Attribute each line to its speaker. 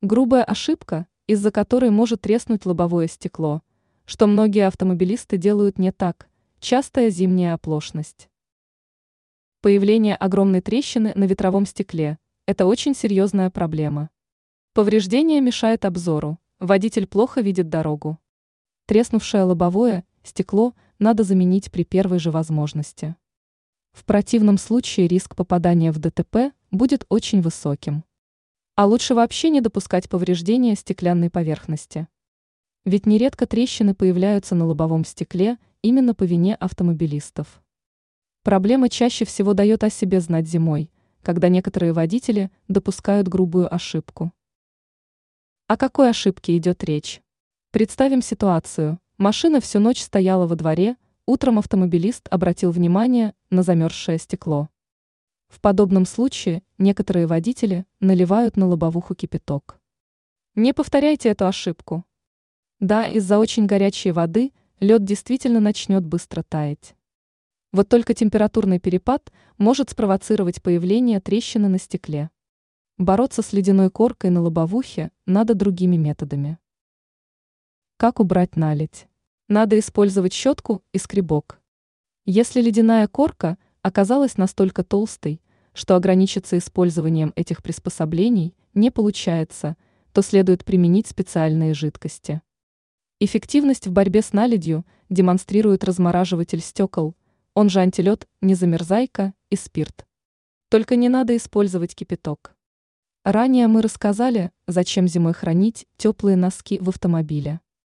Speaker 1: Грубая ошибка, из-за которой может треснуть лобовое стекло, что многие автомобилисты делают не так, частая зимняя оплошность. Появление огромной трещины на ветровом стекле – это очень серьезная проблема. Повреждение мешает обзору, водитель плохо видит дорогу. Треснувшее лобовое стекло надо заменить при первой же возможности. В противном случае риск попадания в ДТП будет очень высоким. А лучше вообще не допускать повреждения стеклянной поверхности. Ведь нередко трещины появляются на лобовом стекле именно по вине автомобилистов. Проблема чаще всего дает о себе знать зимой, когда некоторые водители допускают грубую ошибку. О какой ошибке идет речь? Представим ситуацию. Машина всю ночь стояла во дворе, утром автомобилист обратил внимание на замерзшее стекло. В подобном случае некоторые водители наливают на лобовуху кипяток. Не повторяйте эту ошибку. Да, из-за очень горячей воды лед действительно начнет быстро таять. Вот только температурный перепад может спровоцировать появление трещины на стекле. Бороться с ледяной коркой на лобовухе надо другими методами. Как убрать наледь? Надо использовать щетку и скребок. Если ледяная корка оказалась настолько толстой, что ограничиться использованием этих приспособлений не получается, то следует применить специальные жидкости. Эффективность в борьбе с наледью демонстрирует размораживатель стекол, он же антилед, незамерзайка и спирт. Только не надо использовать кипяток. Ранее мы рассказали, зачем зимой хранить теплые носки в автомобиле.